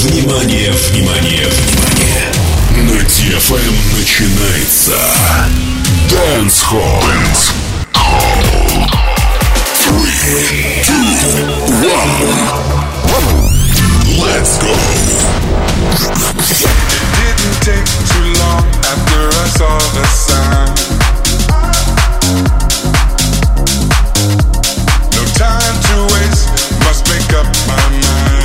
Внимание, внимание, внимание! На DFM начинается Dance Hall. Dance Hall. Three, two, one. Let's go. It didn't take too long after I saw the sign. No time to waste. Must make up my mind.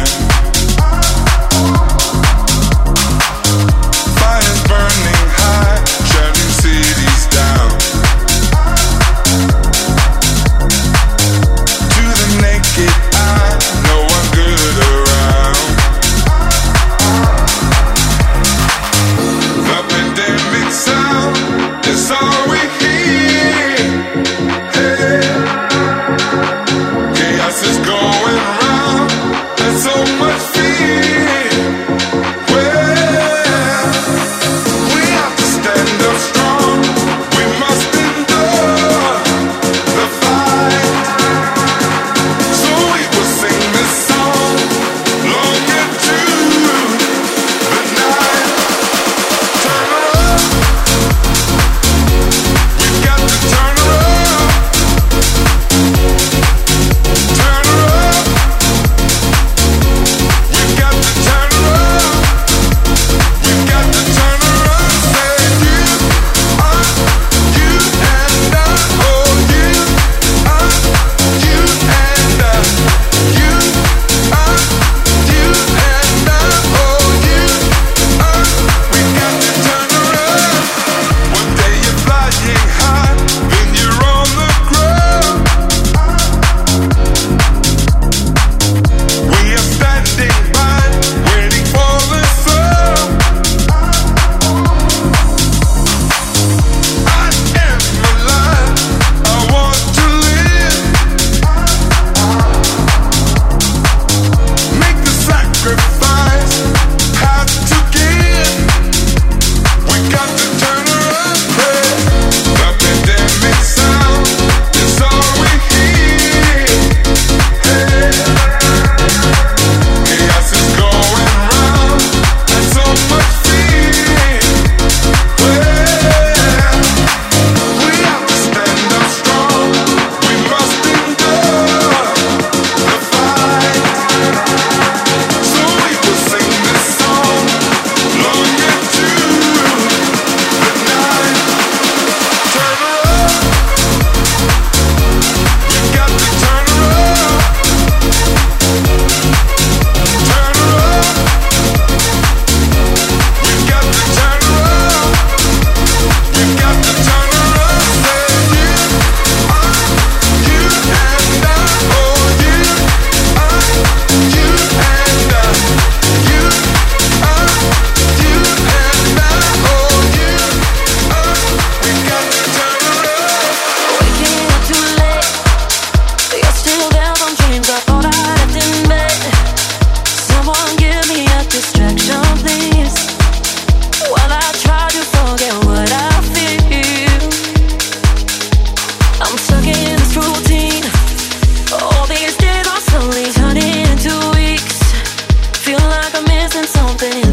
been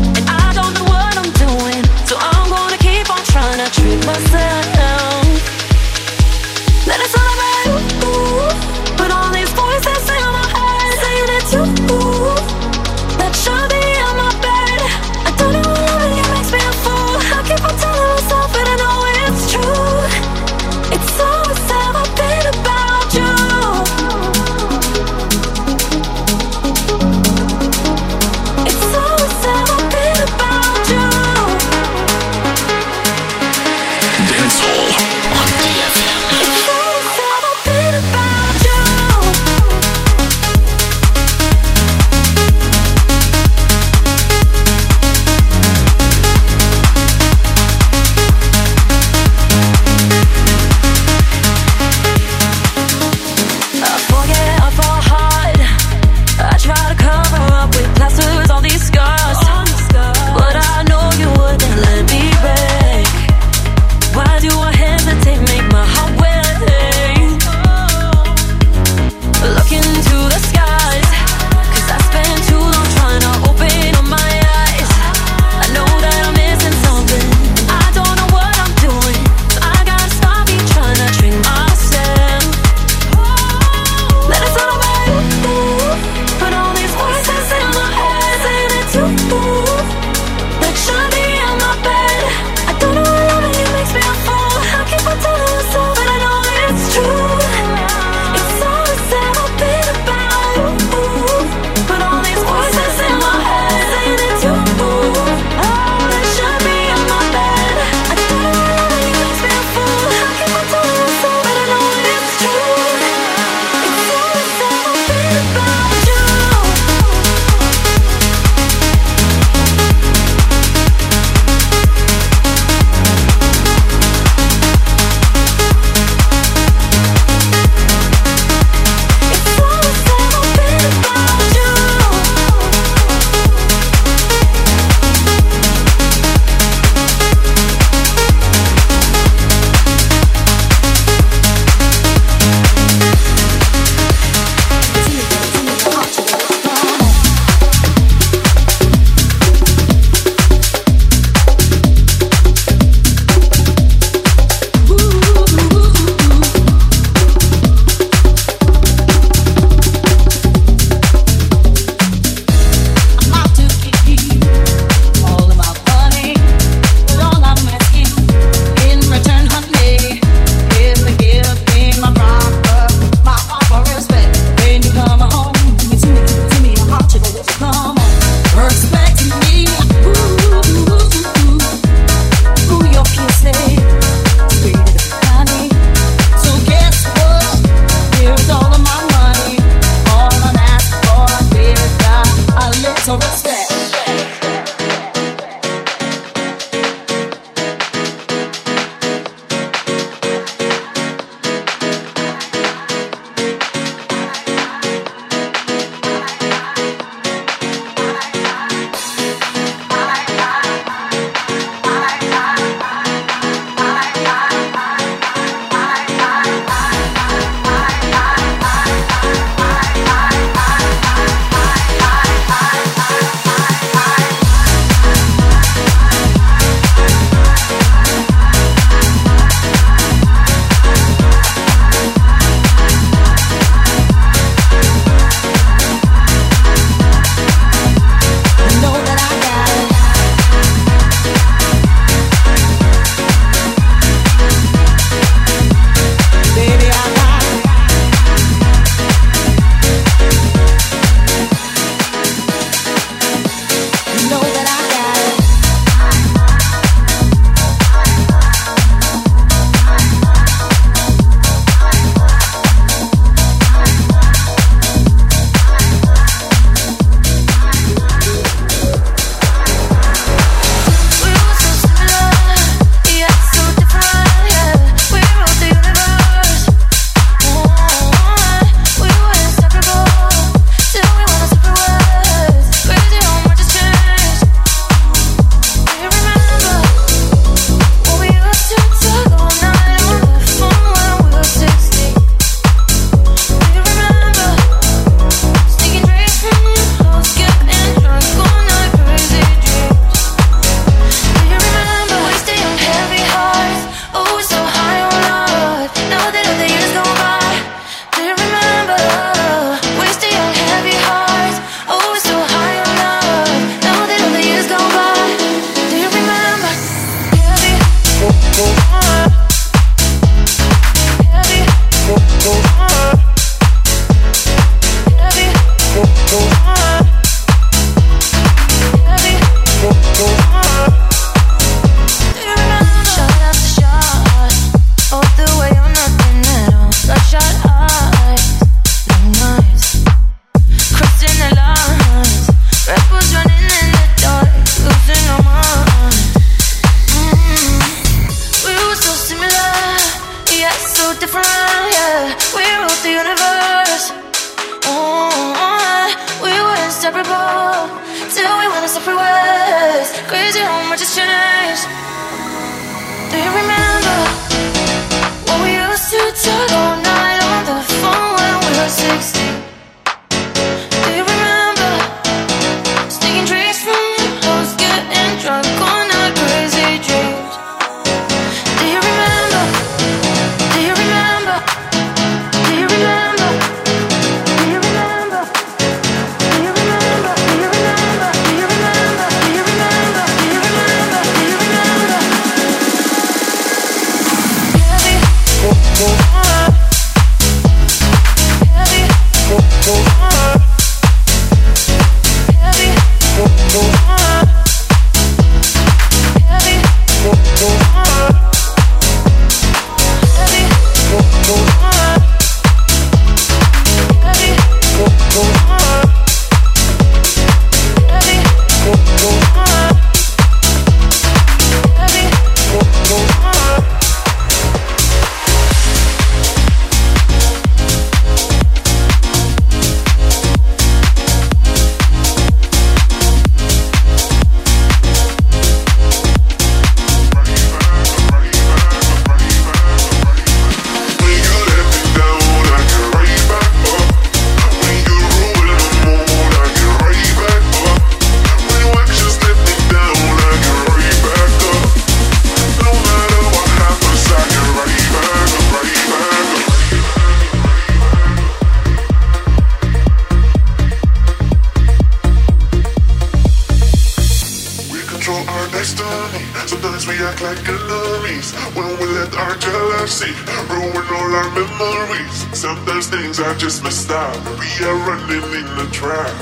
memories. Sometimes things are just messed up. We are running in the trap,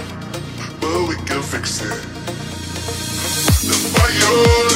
but we can fix it. The fire.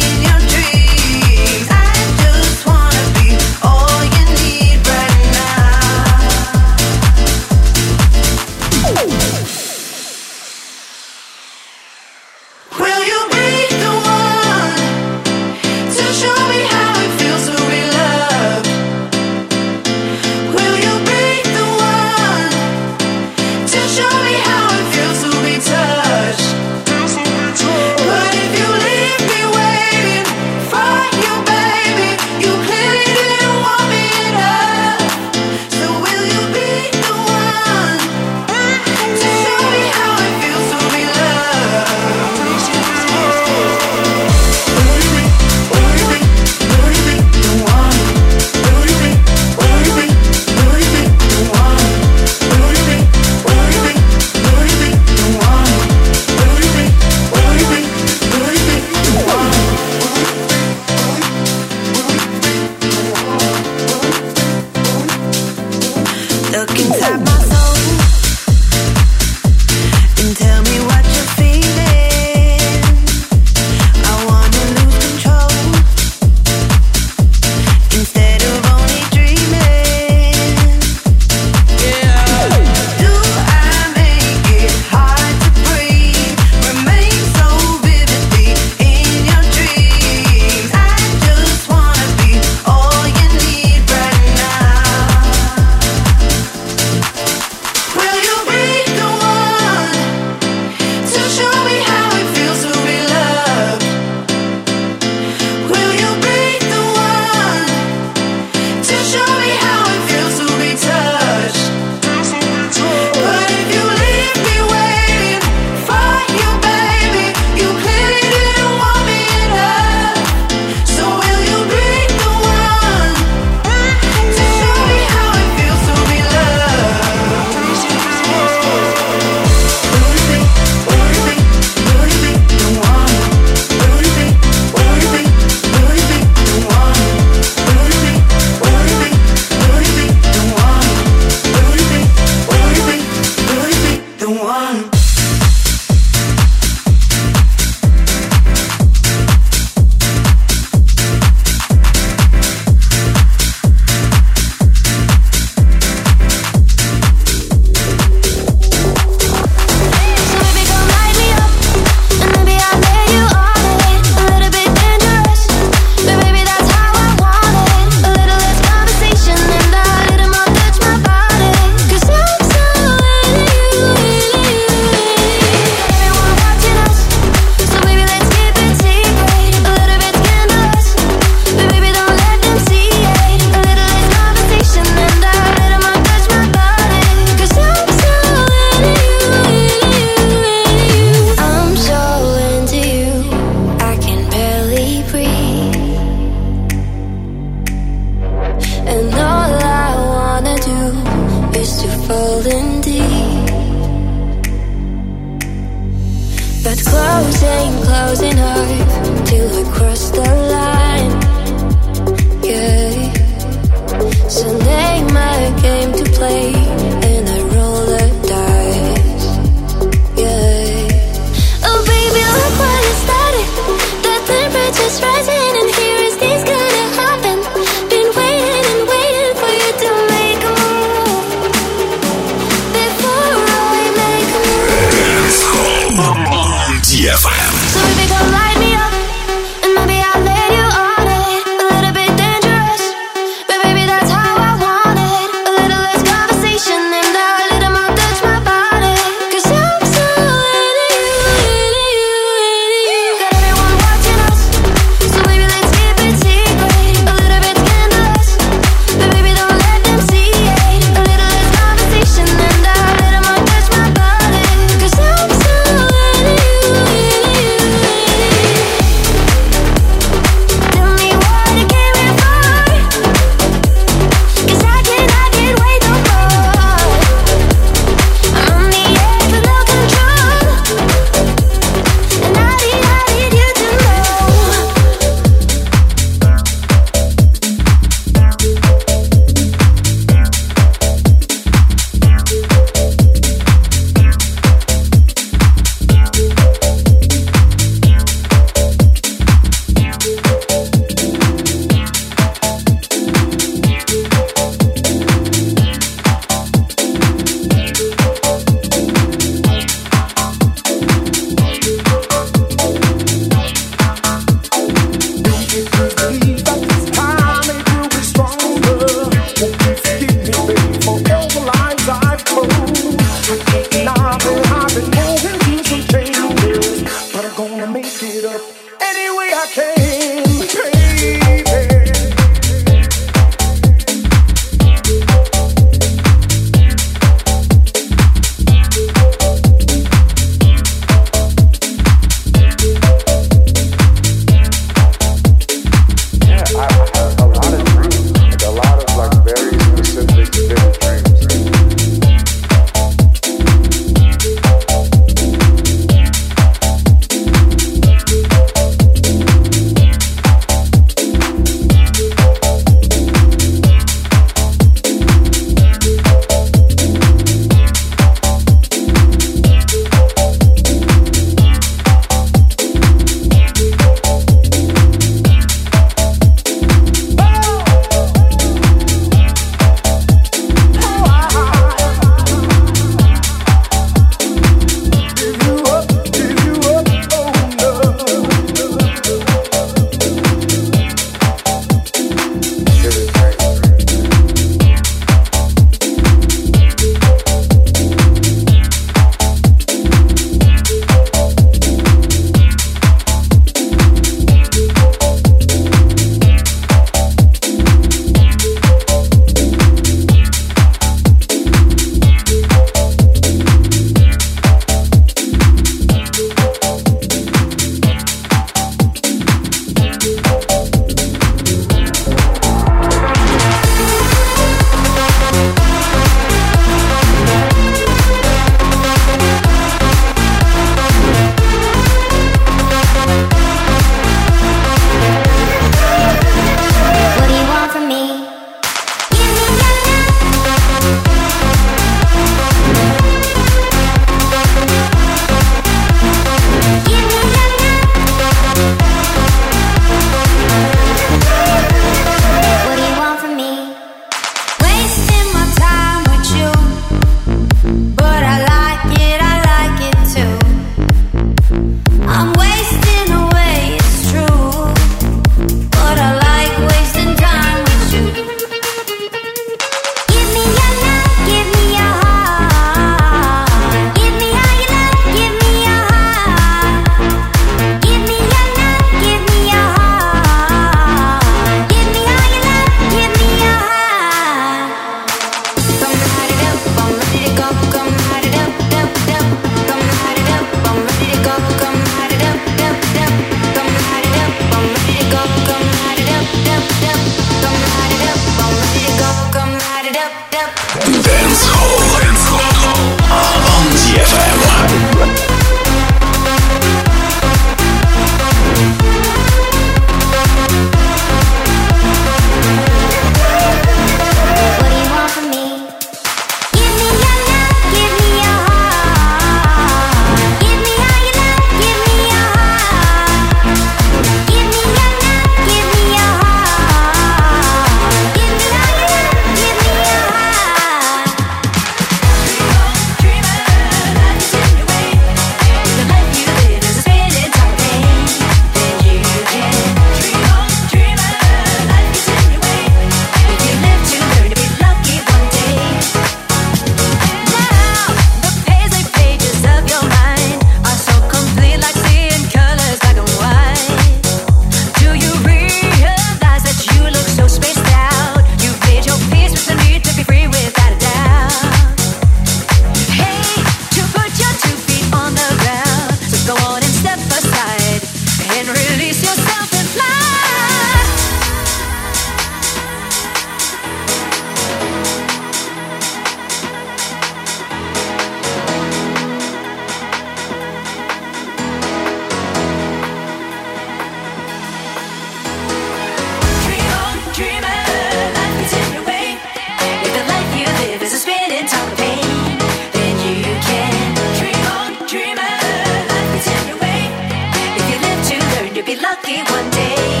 Over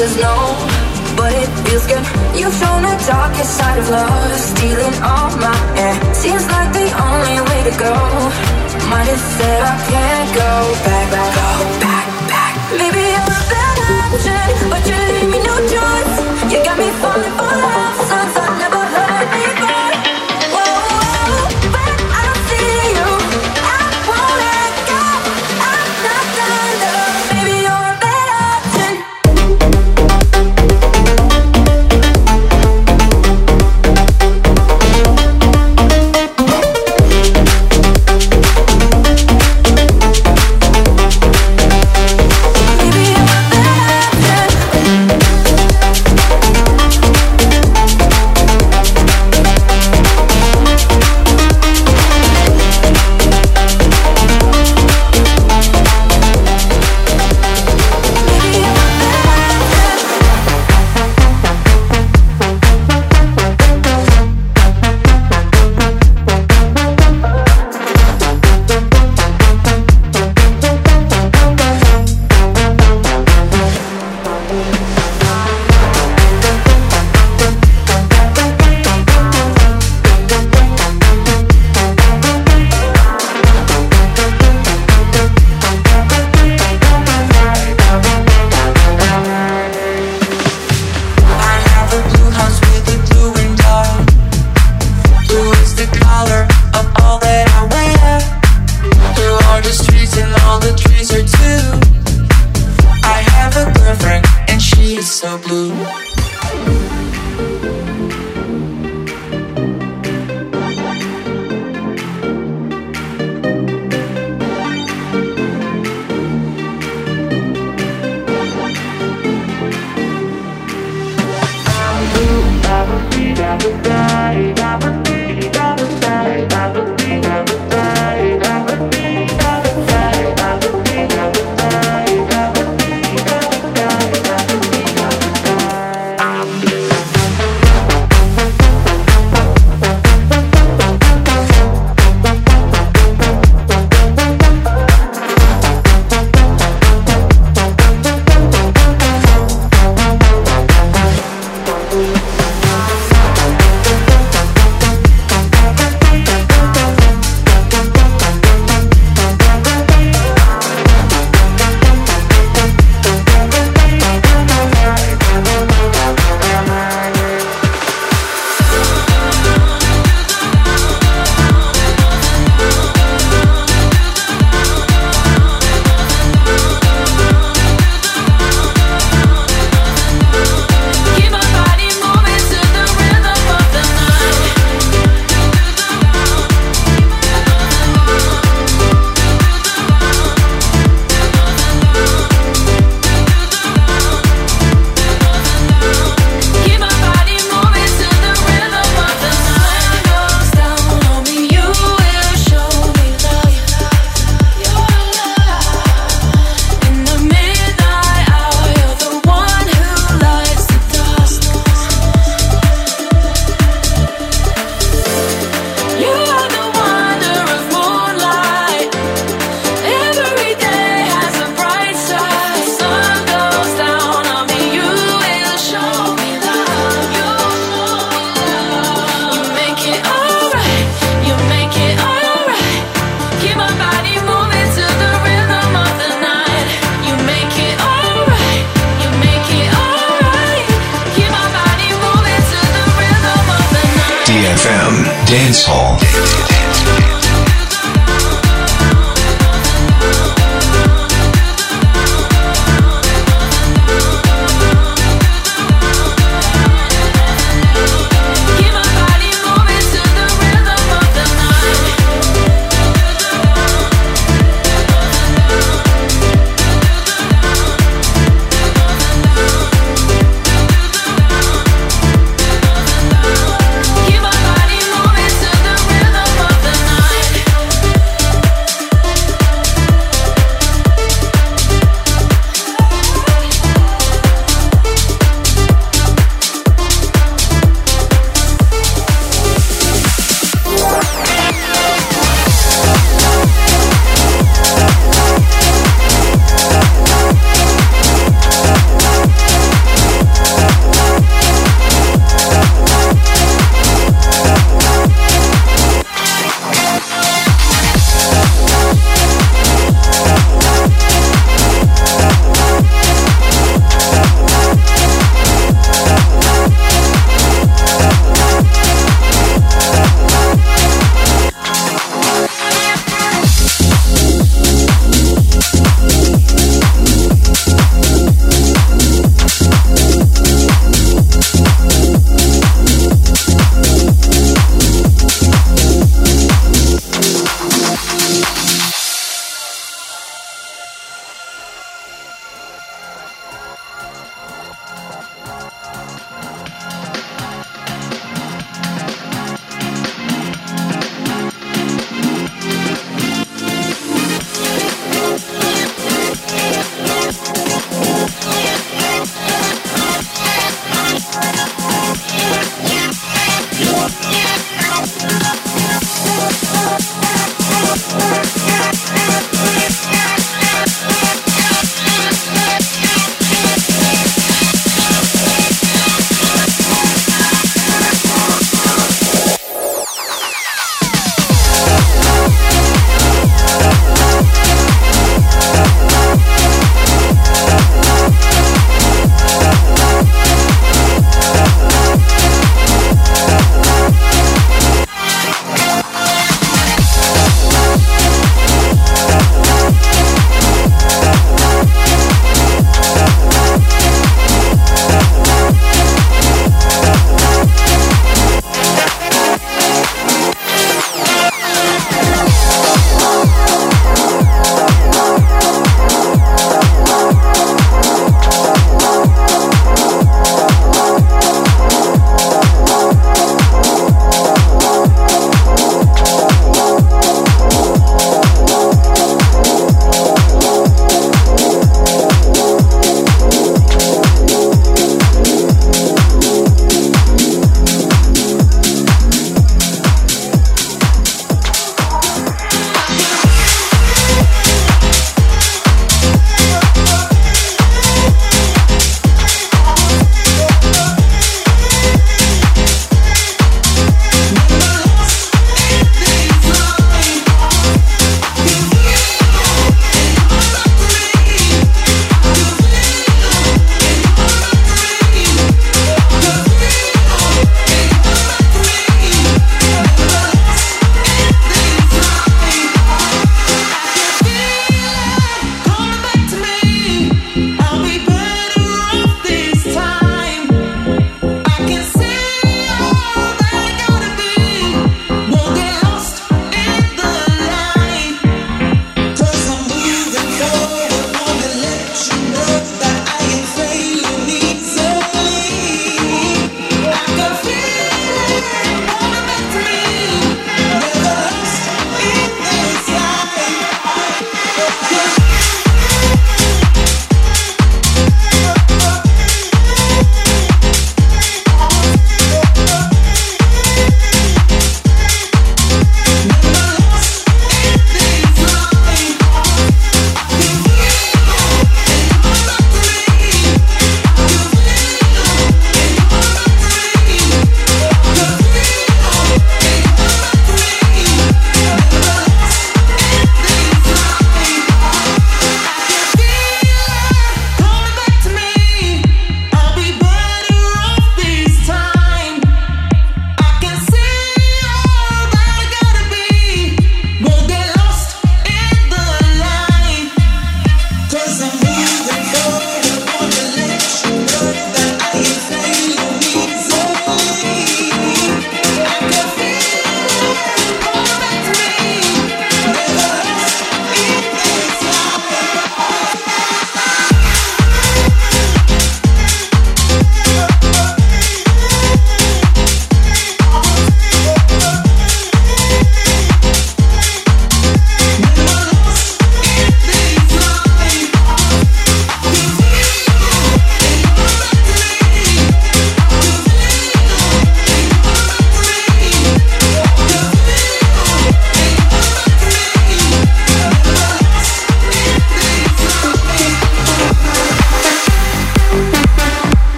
says no, but it feels good. You've shown the darkest side of love, stealing all my air. Seems like the only way to go. Might have said I can't go back, back, go back, back. Maybe I'm a bad option, but you leave me no choice. You got me falling for love.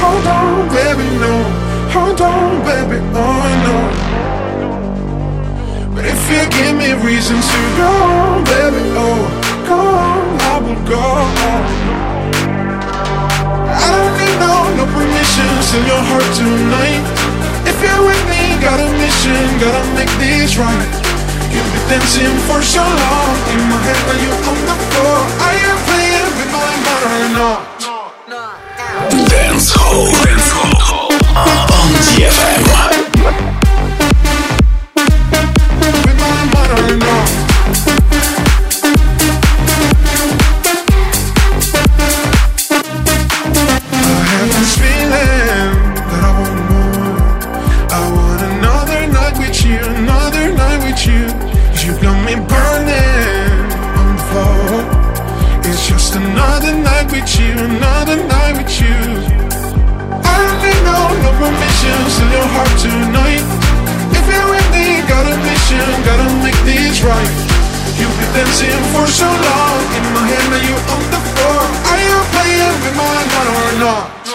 Hold on, baby, no. Hold on, baby, oh no. But if you give me reason to go on, baby, oh, go on, I will go on. I don't need no, no permissions in your heart tonight. If you're with me, got a mission, gotta make this right. You've been dancing for so long, in my head but you on the floor? I am playing with my mind or? No, no, no. Dance Hall. Dance Hall. Uh, on DFM. 감사합니다.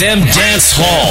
Them Dance Hall.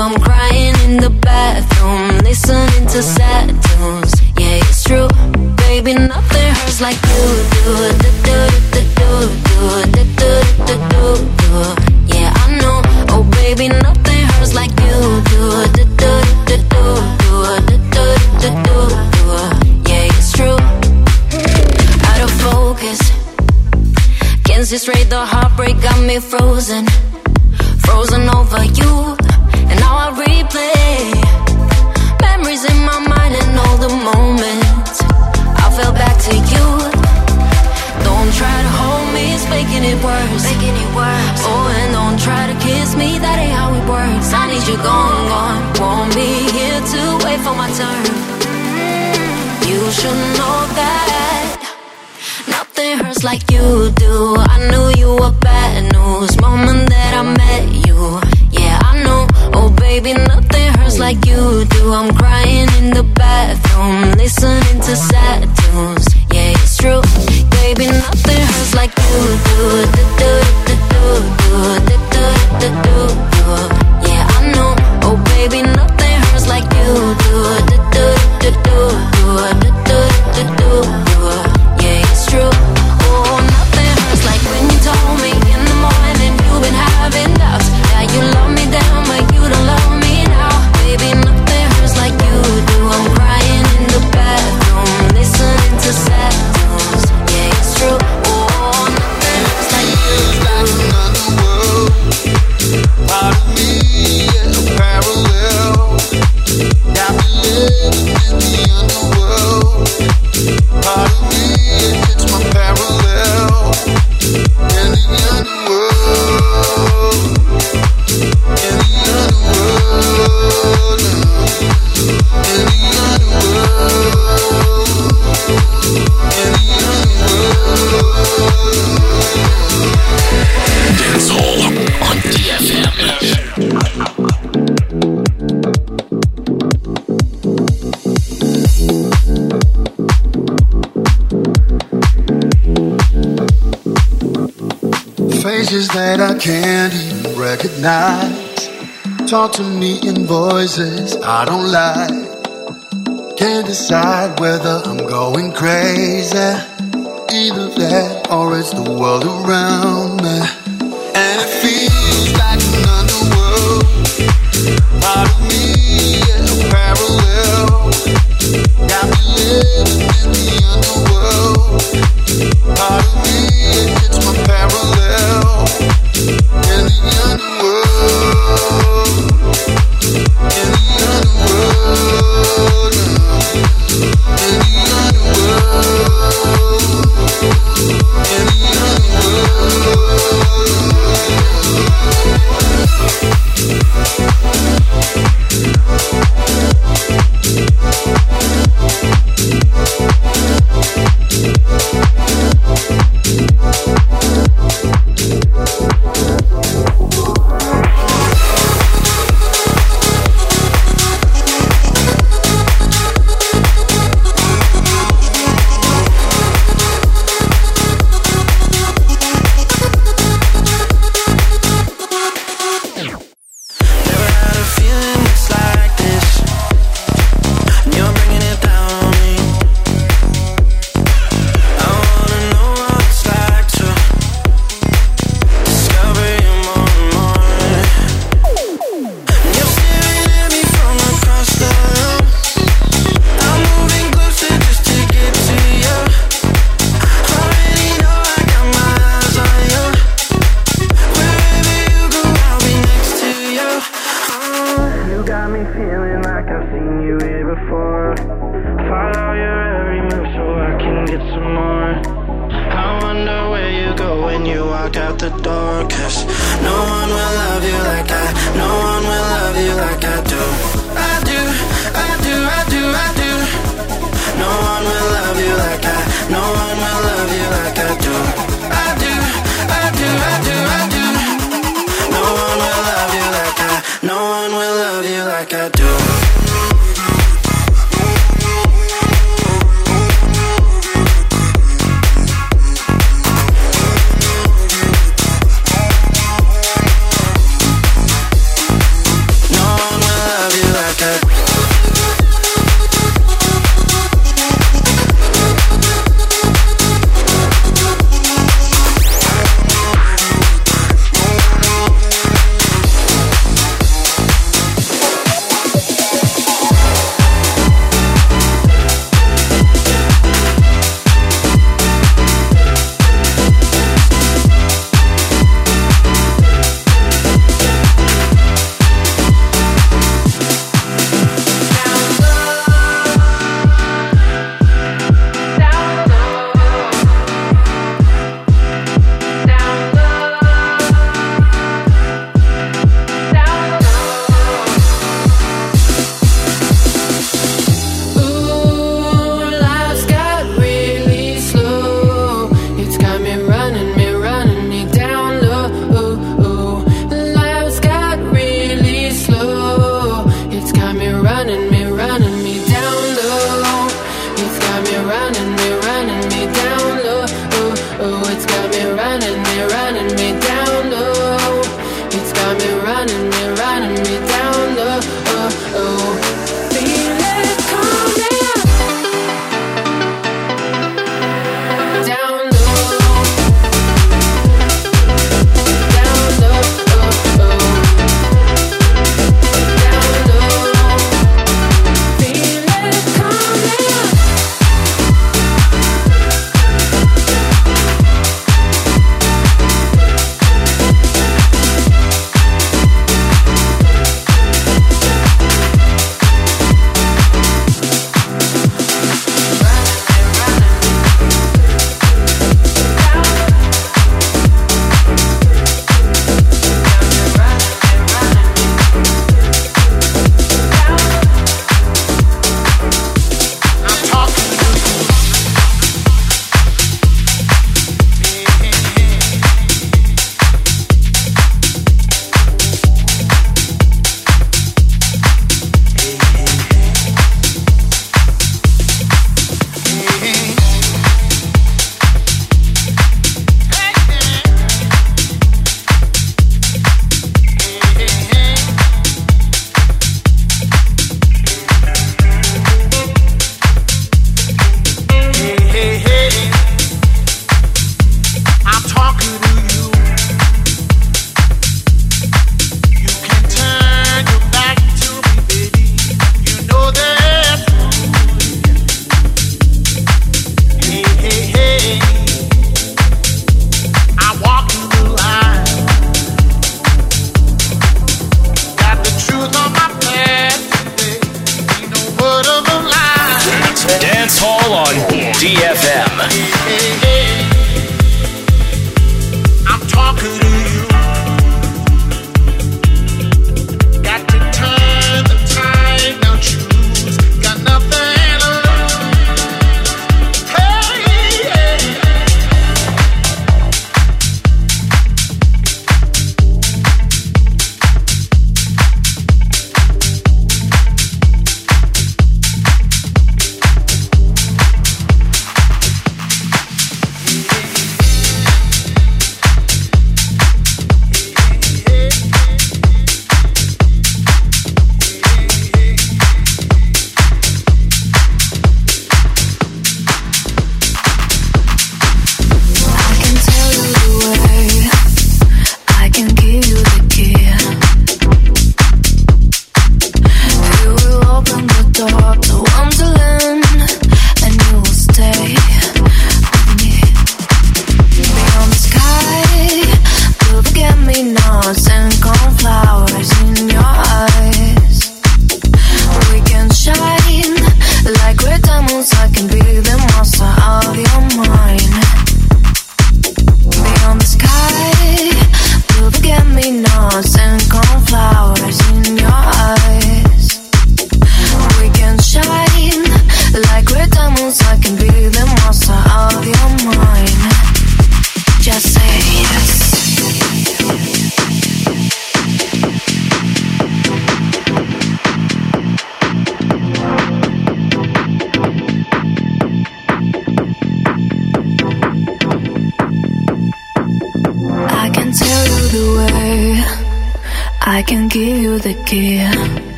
I'm crying in the bathroom, listening to sad tunes. Yeah, it's true. Baby, nothing hurts like you do. Do, do, do, do, do, do, do, do, do, do. Yeah, I know. Oh, baby, nothing hurts like you do. Do, do, do, do, do, do, do, do, do, do. Yeah, it's true. Out of focus. Can't see straight, the heartbreak got me frozen. Frozen over you. Making it worse. Making it worse. Oh, and don't try to kiss me, that ain't how it works. I need you gone, gone. Won't be here to wait for my turn. You should know that nothing hurts like you do. I knew you were bad news moment that I met you. Yeah, I know. Oh, baby, nothing hurts like you do. I'm crying in the bathroom, listening to sad tunes. Yeah, it's true. Baby, nothing hurts like you do. Do, do, do, do, do, do, do, do, that I can't even recognize. Talk to me in voices I don't like. Can't decide whether I'm going crazy. Either that or it's the world around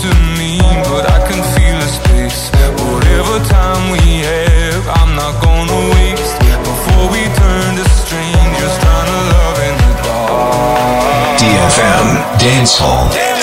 to but I can feel a space. Whatever time we have, I'm not gonna waste. Before we turn to strangers, trying to love in the dark. DFM Dance Hall.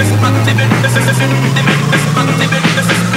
This is the this the this is the this this is the this this is the this